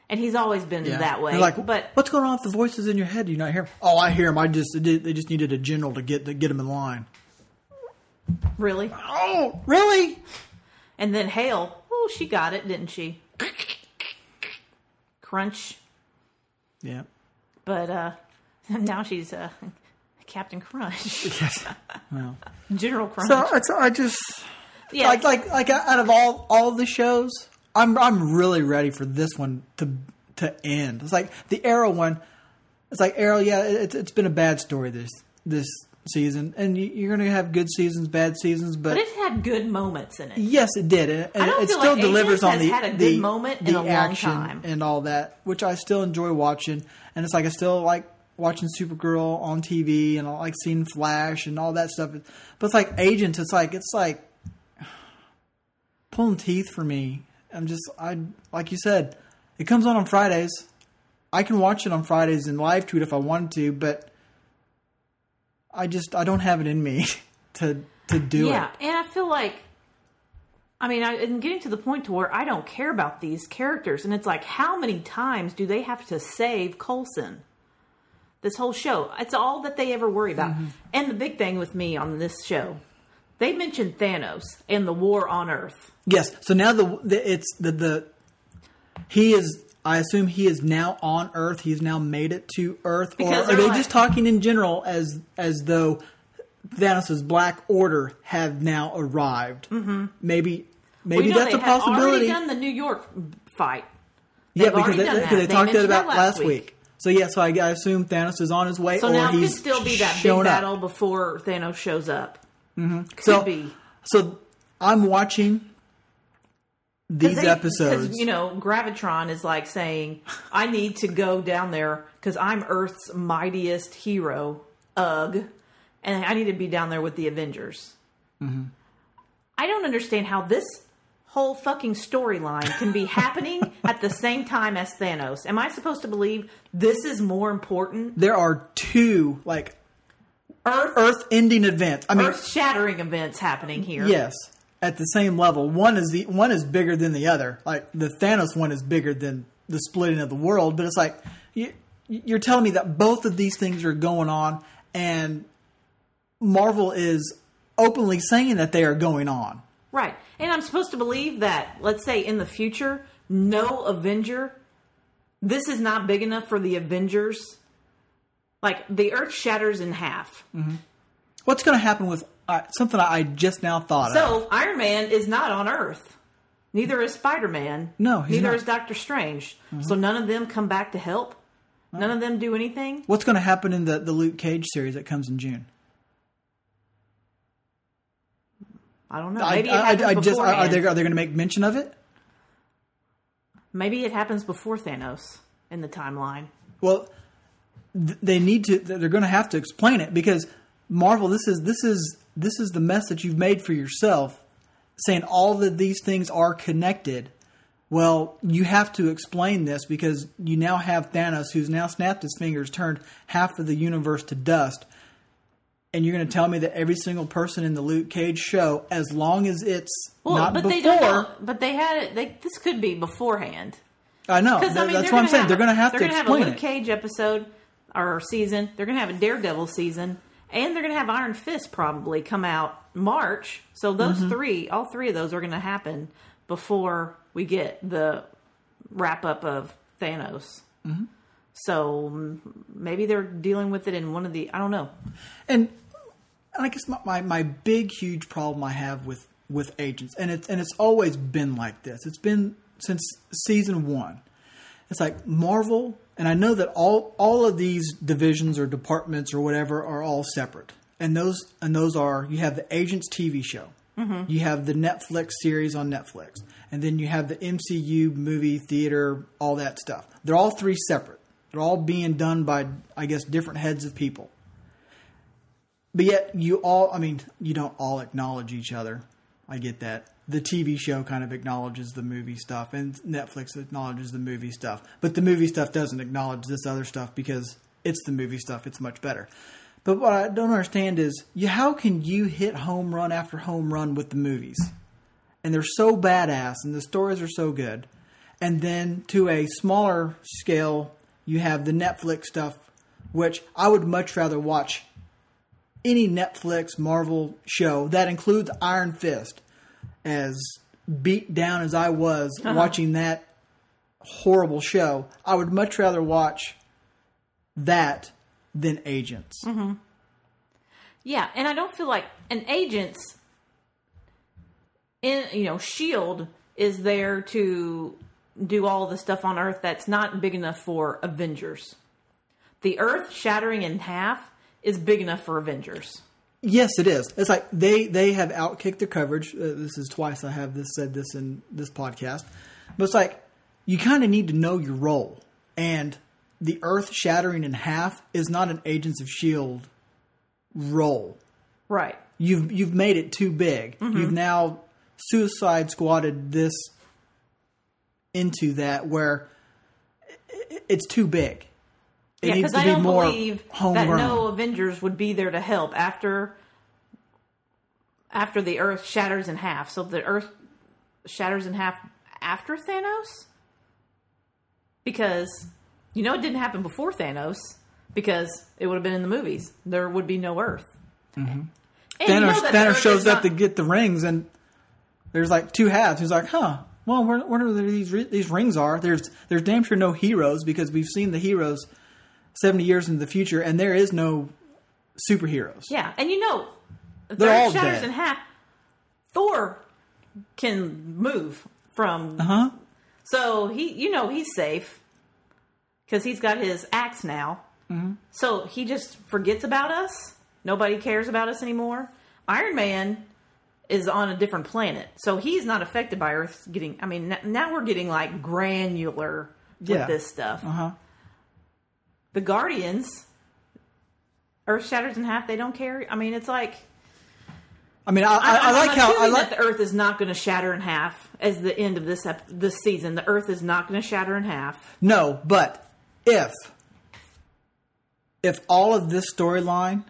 And he's always been that way. They're like, but what's going on with the voices in your head? Do you not hear? 'em?" Oh, I hear them. I just they just needed a general to get to get them in line. Really, Oh, really? and then Hale, oh, she got it, didn't she? Crunch. Yeah. But uh now she's uh Captain Crunch, Yes. Well, General Crunch. so it's, I just yeah, like like like out of all all the shows, I'm I'm really ready for this one to to end. It's like the Arrow one. It's like Arrow. Yeah, it's it's been a bad story this this season, and you, you're going to have good seasons, bad seasons, but. but it had good moments in it. Yes, it did, and and I don't it feel still like delivers Agents on the had a good the, moment in the a long action time. and all that, which I still enjoy watching. And it's like I still like watching Supergirl on TV, and I like seeing Flash and all that stuff. But it's like Agents. It's like it's like pulling teeth for me. I'm just I like you said, it comes on on Fridays. I can watch it on Fridays and live tweet if I wanted to, but I just I don't have it in me to to do yeah, it. Yeah, and I feel like, I mean, I, am getting to the point to where I don't care about these characters, and it's like, how many times do they have to save Coulson? This whole show, it's all that they ever worry about. Mm-hmm. And the big thing with me on this show, they mentioned Thanos and the war on Earth. Yes. So now the, the it's the the he is. I assume he is now on Earth. He's now made it to Earth, Because or are they like- just talking in general as as though Thanos' Black Order have now arrived? Mm-hmm. Maybe maybe Well, you know, that's they a possibility. already done the New York fight. yeah, they've because they, done because that. they They talked mentioned about that last last week. week. So yeah, so I, I assume Thanos is on his way, So or now it he's could still be that big shown up. battle before Thanos shows up. Mm-hmm. Could So- be. So I'm watching these they- episodes. Because, you know, Gravitron is like saying, I need to go down there because I'm Earth's mightiest hero, Ugh, and I need to be down there with the Avengers. Mm-hmm. I don't understand how this whole fucking storyline can be happening at the same time as Thanos. Am I supposed to believe this is more important? there are two like Earth, Earth-ending events. I mean, Earth shattering events happening here. Yes, at the same level. One is the one is bigger than the other. Like the Thanos one is bigger than the splitting of the world. But it's like you, you're telling me that both of these things are going on, and Marvel is openly saying that they are going on. Right. And I'm supposed to believe that, let's say in the future, no Avenger, this is not big enough for the Avengers. Like, the Earth shatters in half. Mm-hmm. What's going to happen with uh, something I just now thought of? So, Iron Man is not on Earth. Neither is Spider Man. No, he's Neither not. is Doctor Strange. So, none of them come back to help? None of them do anything? What's going to happen in the the Luke Cage series that comes in June? I don't know. I, Maybe it I, happens I just are, are they are they going to make mention of it? Maybe it happens before Thanos in the timeline. Well, they need to. They're going to have to explain it because Marvel. This is this is this is the mess that you've made for yourself, saying all of these things are connected. Well, you have to explain this because you now have Thanos, who's now snapped his fingers, turned half of the universe to dust, and you're going to tell me that every single person in the Luke Cage show, as long as it's Well, not but before, they don't. But they had it. They, this could be beforehand. I know Because I mean, that's what I'm saying. have- they're going to have they're to explain have a Luke it. Cage episode or season. They're going to have a Daredevil season, and they're going to have Iron Fist probably come out March. So those Mm-hmm. three, all three of those, are going to happen before we get the wrap up of Thanos. Mm-hmm. So maybe they're dealing with it in one of the. I don't know. and I guess my, my, my big huge problem I have with with agents, and it's and it's always been like this. It's been since season one. It's like Marvel, and I know that all all of these divisions or departments or whatever are all separate, and those and those are you have the agents TV show, mm-hmm. you have the Netflix series on Netflix, and then you have the MCU movie theater, all that stuff. They're all three separate. They're all being done by I guess different heads of people. But yet, you all, I mean, you don't all acknowledge each other. I get that. The TV show kind of acknowledges the movie stuff, and Netflix acknowledges the movie stuff. But the movie stuff doesn't acknowledge this other stuff because it's the movie stuff. It's much better. But what I don't understand is you, how can you hit home run after home run with the movies? And they're so badass, and the stories are so good. And then to a smaller scale, you have the Netflix stuff, which I would much rather watch any Netflix Marvel show that includes Iron Fist, as beat down as I was uh-huh. watching that horrible show, I would much rather watch that than Agents. Mm-hmm. Yeah, and I don't feel like an agent's in you know Shield is there to do all the stuff on Earth that's not big enough for Avengers. The Earth shattering in half is big enough for Avengers. Yes, it is. It's like they they have outkicked their coverage. Uh, this is twice I have this said this in this podcast, but it's like you kind of need to know your role, and the Earth shattering in half is not an Agents of Shield role. Right. You've you've made it too big. You've now Suicide Squatted this into that where it's too big. It Yeah, because I don't believe that no Avengers would be there to help after after the Earth shatters in half. So the Earth shatters in half after Thanos, because you know it didn't happen before Thanos because it would have been in the movies. There would be no Earth. Mm-hmm. And you know Thanos, that the Thanos Earth shows up not- to get the rings, and there's like two halves. He's like, "Huh? Well, where, where these these rings are? There's there's damn sure no heroes because we've seen the heroes seventy years into the future, and there is no superheroes. Yeah, and you know, They're the all shatters dead. in half. Thor can move from Uh huh. So he, you know, he's safe because he's got his axe now. Mm-hmm. So he just forgets about us. Nobody cares about us anymore. Iron Man is on a different planet, so he's not affected by Earth getting. I mean, now we're getting like granular with Yeah. this stuff. Uh huh. The Guardians, Earth shatters in half. They don't care. I mean, it's like I mean, I, I, I like how I like that the Earth is not going to shatter in half as the end of this ep- this season. The Earth is not going to shatter in half. no, but if if all of this storyline,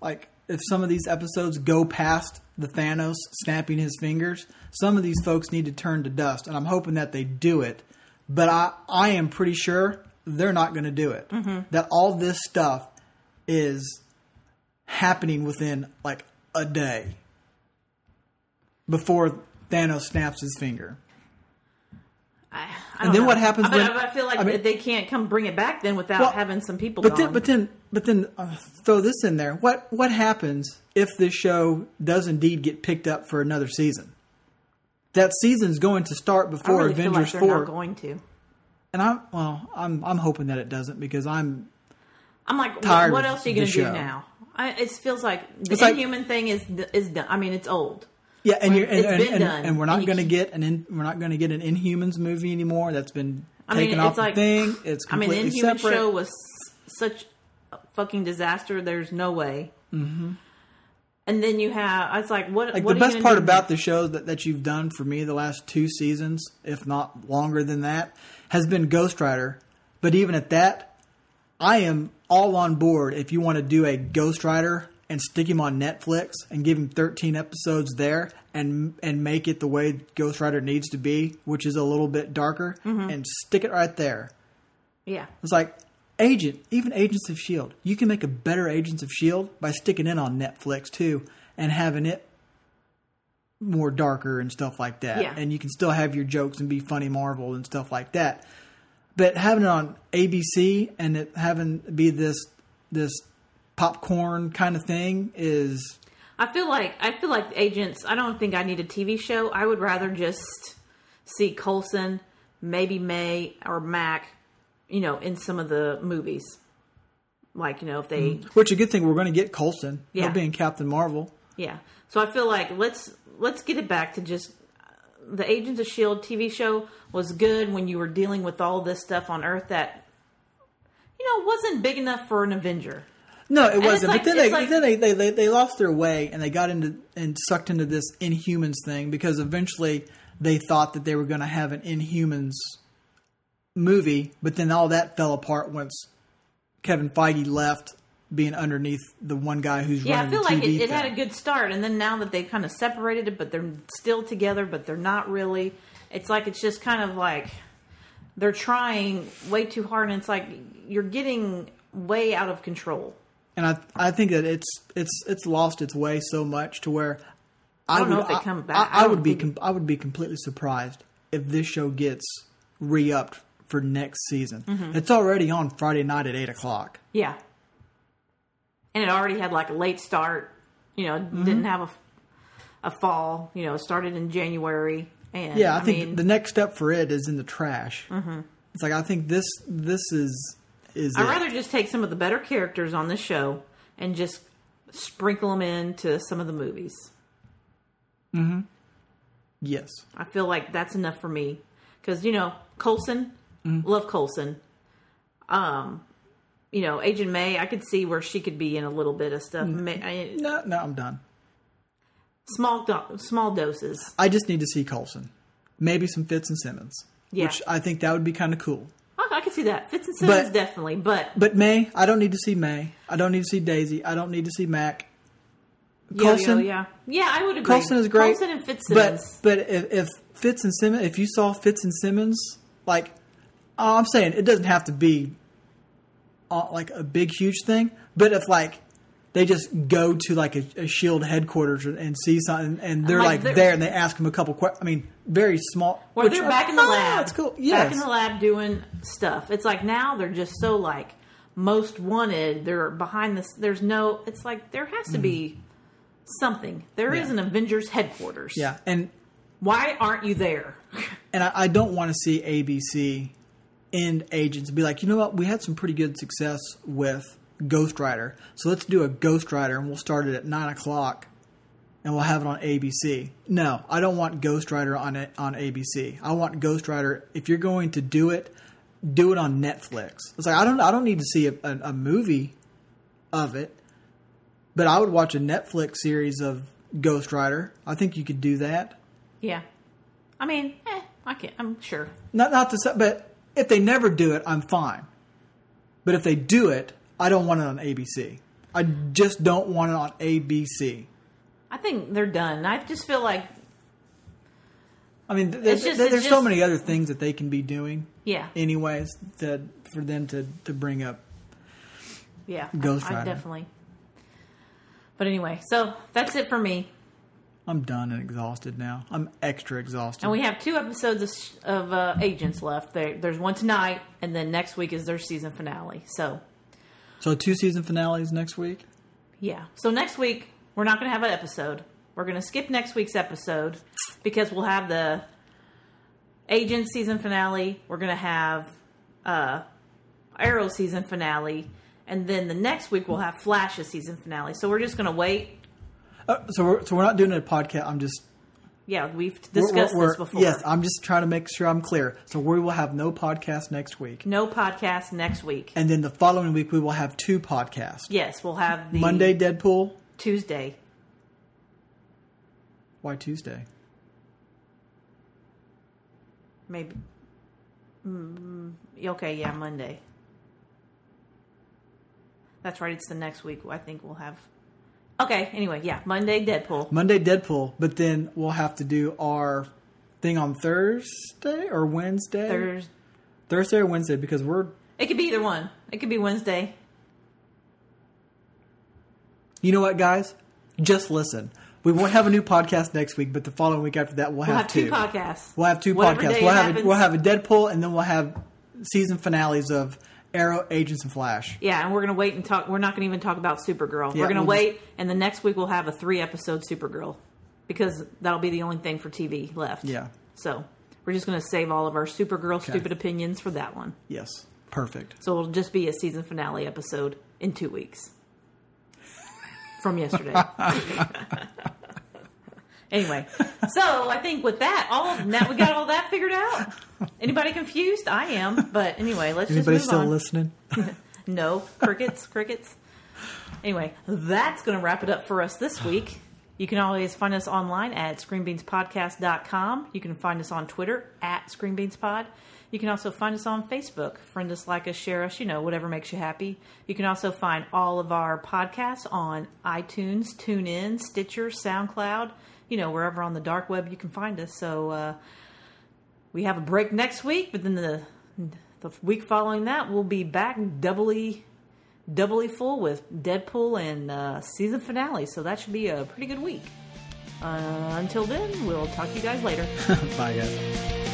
like if some of these episodes go past the Thanos snapping his fingers, some of these folks need to turn to dust, and I'm hoping that they do it. But I I am pretty sure they're not going to do it. That all this stuff is happening within like a day before Thanos snaps his finger. I, I And then know. what happens I, mean, when- I feel like I mean- they can't come bring it back then without Well, having some people But gone. then, but then, but then, uh, throw this in there. What what happens if this show does indeed get picked up for another season? That season's going to start before really feel like Avengers four, not going to. And I'm well, I'm I'm hoping that it doesn't because I'm I'm like, Tired what of else are you going to do show. now? I, it feels like the It's like- Inhuman thing is is done. I mean, it's old. yeah, and you're and, It's and, been and, done, and we're not going to get an in, we're not going to get an Inhumans movie anymore. That's been I mean, taken it's off like the thing. It's I mean, the Inhuman separate. show was such a fucking disaster. There's no way. Mm-hmm. And then you have. I was like, what? like what the best part about the shows that, that you've done for me the last two seasons, if not longer than that, has been Ghost Rider. But even at that, I am all on board if you want to do a Ghost Rider and stick him on Netflix and give him 13 episodes there and and make it the way Ghost Rider needs to be, which is a little bit darker, Mm-hmm. and stick it right there. Yeah. It's like Agent, even Agents of Shield. You can make a better Agents of Shield by sticking it on Netflix too and having it more darker and stuff like that. Yeah. And you can still have your jokes and be funny Marvel and stuff like that. But having it on ABC and it having be this this popcorn kind of thing is I feel like I feel like agents. I don't think I need a TV show. I would rather just see Coulson, maybe May or Mac, you know, in some of the movies. Like you know, if they mm-hmm. which a good thing we're going to get Coulson. Yeah. He'll be in Captain Marvel. Yeah. So I feel like let's let's get it back to just the Agents of Shield TV show was good when you were dealing with all this stuff on Earth that you know wasn't big enough for an Avenger. No, it it's wasn't. like- but then they like- then they, they, they they lost their way and they got into and sucked into this Inhumans thing because eventually they thought that they were going to have an Inhumans movie, but then all that fell apart once Kevin Feige left, being underneath the one guy who's Yeah, I running feel the like TV it, it had a good start, and then now that they've kind of separated it, but they're still together, but they're not really. It's like it's just kind of like they're trying way too hard, and it's like you're getting way out of control. and I I think that it's it's it's lost its way so much to where I, don't know would if they I- come back. I, I I would be com- I would be completely surprised if this show gets re upped for next season. Mm-hmm. It's already on Friday night at eight o'clock. Yeah, and it already had like a late start You know, didn't have a, a fall. You know, it started in January. And Yeah, I, I, think mean, the next step for it is in the trash. Mm-hmm. It's like I think this this is is I'd it. rather just take some of the better characters on this show and just sprinkle them into some of the movies. Hmm. Yes. I feel like that's enough for me because you know Coulson, love Coulson. Um, you know Agent May, I could see where she could be in a little bit of stuff. May, I, No, no, I'm done. small do- small doses. I just need to see Coulson, maybe some Fitz and Simmons, Yeah. which I think that would be kind of cool. I, I could see that Fitz and Simmons But- definitely, but But May, I don't need to see May. I don't need to see Daisy. I don't need to see Mac. yeah, Coulson- yeah, yeah, yeah, I would agree. Coulson is great. Coulson and Fitz but Simmons. but if, if Fitz and Simmons, if you saw Fitz and Simmons, like oh, I'm saying, it doesn't have to be uh, like a big huge thing. But if like they just go to like a, a Shield headquarters and see something, and they're Like, like, there, and they ask them a couple questions. I mean, very small. Which they're back in the lab. That's cool. Yes. Back in the lab doing stuff. It's like now they're just so like most wanted. They're behind this. There's no. It's like there has to be something. There is. Yeah. an Avengers headquarters. yeah, and Why aren't you there? and I, I don't want to see ABC end agents and be like, you know what, we had some pretty good success with Ghost Rider, so let's do a Ghost Rider and we'll start it at nine o'clock, and we'll have it on ABC. No, I don't want Ghost Rider on it on ABC. I want Ghost Rider. If you're going to do it, do it on Netflix. It's like I don't I don't need to see a, a, a movie of it, but I would watch a Netflix series of Ghost Rider. I think you could do that. Yeah. I mean, eh, I can't. I'm sure. Not not to say, but if they never do it, I'm fine. But if they do it, I don't want it on ABC. I just don't want it on ABC. I think they're done. I just feel like, I mean, th- It's th- just- there's so just- many other things that they can be doing, yeah, anyways, that for them to to bring up. yeah. Ghost I, I definitely. But anyway, so that's it for me. I'm done and exhausted now. I'm extra exhausted. And we have two episodes of, of uh, Agents left. There, there's one tonight, and then next week is their season finale. So, so two season finales next week. yeah. So next week we're not going to have an episode. We're going to skip next week's episode because we'll have the Agents season finale. We're going to have uh, Arrow season finale, and then the next week we'll have Flash's season finale. So we're just going to wait. Uh, so we're so we're not doing a podcast. I'm just Yeah, we've we're- discussed we're- this before. Yes, I'm just trying to make sure I'm clear. So we will have no podcast next week. no podcast next week. And then the following week, we will have two podcasts. Yes, we'll have the Monday, Deadpool. Tuesday. Why Tuesday? Maybe. Mm, okay, yeah, Monday. That's right. It's the next week. I think we'll have. Okay. Anyway, yeah, Monday, Deadpool. Monday, Deadpool. But then we'll have to do our thing on Thursday or Wednesday. Thursday. Thursday or Wednesday because we're. It could be either one. It could be Wednesday. You know what, guys? Just listen. We won't have a new podcast next week, but the following week after that, we'll, We'll have, have two podcasts. We'll have two Whatever podcasts. We'll have a, we'll have a Deadpool, and then we'll have season finales of Arrow, Agents, and Flash. Yeah, and we're gonna wait and talk. We're not gonna even talk about Supergirl. Yeah, we're gonna we'll wait, and the next week we'll have a three episode Supergirl because that'll be the only thing for TV left. Yeah. So we're just gonna save all of our Supergirl stupid opinions for that one. Yes. Perfect. So it'll just be a season finale episode in two weeks from yesterday. anyway, so I think with that, all now we got all that figured out. Anybody confused? I am, but anyway, let's Anybody just move still on. listening? No crickets, crickets. Anyway, that's going to wrap it up for us this week. You can always find us online at screenbeanspodcast.com. You can find us on Twitter at screenbeanspod. You can also find us on Facebook. Friend us, like us, share us, you know, whatever makes you happy. You can also find all of our podcasts on iTunes, TuneIn, Stitcher, SoundCloud, you know, wherever on the dark web you can find us. So uh, we have a break next week, but then the the week following that we'll be back doubly doubly full with Deadpool and uh, season finale. So that should be a pretty good week. Uh, until then, we'll talk to you guys later. Bye, guys.